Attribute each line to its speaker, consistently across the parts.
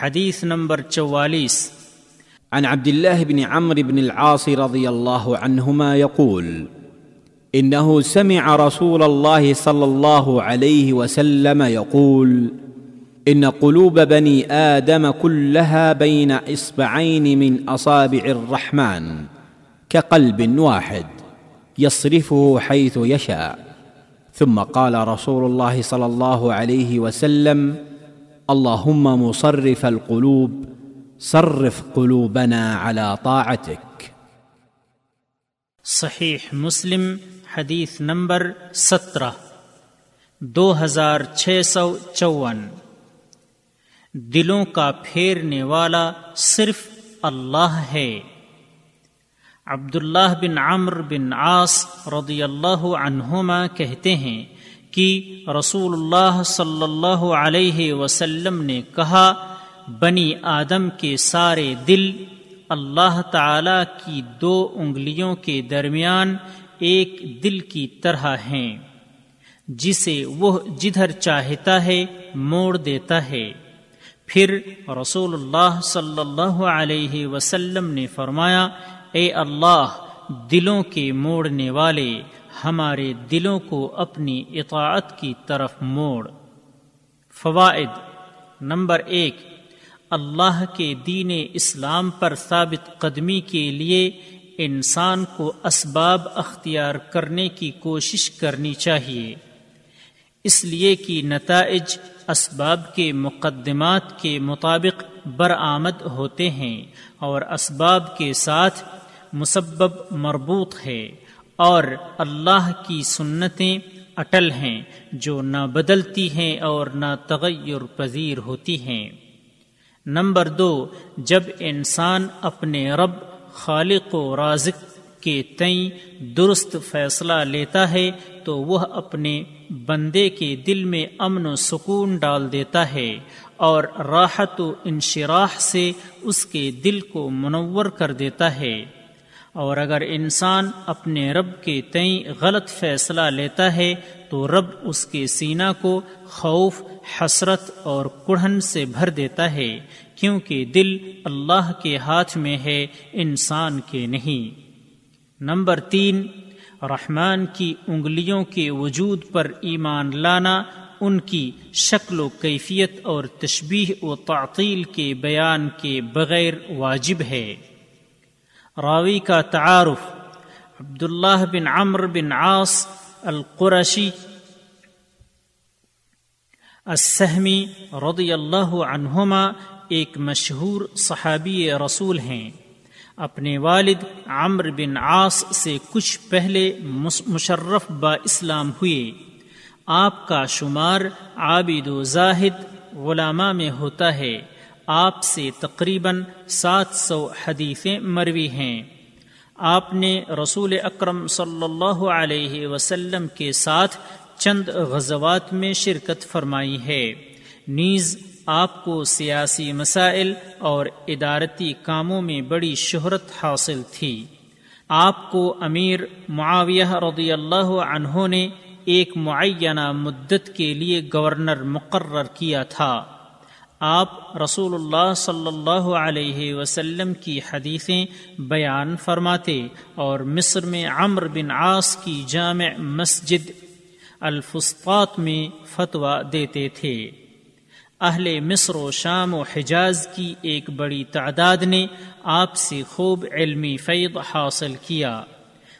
Speaker 1: حدیث نمبر چوالیس۔
Speaker 2: عن عبد الله بن عمرو بن العاص رضي الله عنهما يقول انه سمع رسول الله صلى الله عليه وسلم يقول ان قلوب بني ادم كلها بين اصبعين من اصابع الرحمن كقلب واحد يصرفه حيث يشاء ثم قال رسول الله صلى الله عليه وسلم اللهم مصرف القلوب، صرف قلوبنا على طاعتك.
Speaker 1: صحیح مسلم، حدیث نمبر سترہ، دو ہزار چھ سو چون۔ دلوں کا پھیرنے والا صرف اللہ ہے۔ عبداللہ بن عمر بن عاص رضی اللہ عنہما کہتے ہیں کہ رسول اللہ صلی اللہ علیہ وسلم نے کہا، بنی آدم کے سارے دل اللہ تعالی کی دو انگلیوں کے درمیان ایک دل کی طرح ہیں، جسے وہ جدھر چاہتا ہے موڑ دیتا ہے۔ پھر رسول اللہ صلی اللہ علیہ وسلم نے فرمایا، اے اللہ، دلوں کے موڑنے والے ہمارے دلوں کو اپنی اطاعت کی طرف موڑ۔ فوائد۔ نمبر ایک، اللہ کے دین اسلام پر ثابت قدمی کے لیے انسان کو اسباب اختیار کرنے کی کوشش کرنی چاہیے۔ اس لیے کہ نتائج اسباب کے مقدمات کے مطابق برآمد ہوتے ہیں اور اسباب کے ساتھ مسبب مربوط ہے۔ اور اللہ کی سنتیں اٹل ہیں جو نہ بدلتی ہیں اور نہ تغیر پذیر ہوتی ہیں۔ نمبر دو، جب انسان اپنے رب، خالق و رازق کے تئیں درست فیصلہ لیتا ہے، تو وہ اپنے بندے کے دل میں امن و سکون ڈال دیتا ہے اور راحت و انشراح سے اس کے دل کو منور کر دیتا ہے۔ اور اگر انسان اپنے رب کے تئیں غلط فیصلہ لیتا ہے، تو رب اس کے سینہ کو خوف، حسرت اور کڑھن سے بھر دیتا ہے، کیونکہ دل اللہ کے ہاتھ میں ہے، انسان کے نہیں۔ نمبر تین، رحمان کی انگلیوں کے وجود پر ایمان لانا، ان کی شکل و کیفیت اور تشبیح و تعطیل کے بیان کے بغیر واجب ہے۔ راوی کا تعارف عبداللہ بن عمر بن عاص القرشی السہمی رضی اللہ عنہما ایک مشہور صحابی رسول ہیں۔ اپنے والد عمر بن عاص سے کچھ پہلے مشرف با اسلام ہوئے۔ آپ کا شمار عابد و زاہد علماء میں ہوتا ہے۔ آپ سے تقریباً سات سو حدیثیں مروی ہیں۔ آپ نے رسول اکرم صلی اللہ علیہ وسلم کے ساتھ چند غزوات میں شرکت فرمائی ہے۔ نیز آپ کو سیاسی مسائل اور ادارتی کاموں میں بڑی شہرت حاصل تھی۔ آپ کو امیر معاویہ رضی اللہ عنہ نے ایک معینہ مدت کے لیے گورنر مقرر کیا تھا۔ آپ رسول اللہ صلی اللہ علیہ وسلم کی حدیثیں بیان فرماتے اور مصر میں عمر بن عاص کی جامع مسجد الفسطاط میں فتویٰ دیتے تھے۔ اہل مصر و شام و حجاز کی ایک بڑی تعداد نے آپ سے خوب علمی فیض حاصل کیا۔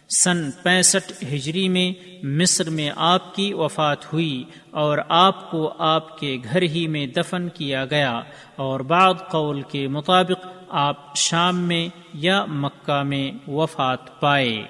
Speaker 1: سن پینسٹھ ہجری میں مصر میں آپ کی وفات ہوئی اور آپ کو آپ کے گھر ہی میں دفن کیا گیا اور بعض قول کے مطابق آپ شام میں یا مکہ میں وفات پائے۔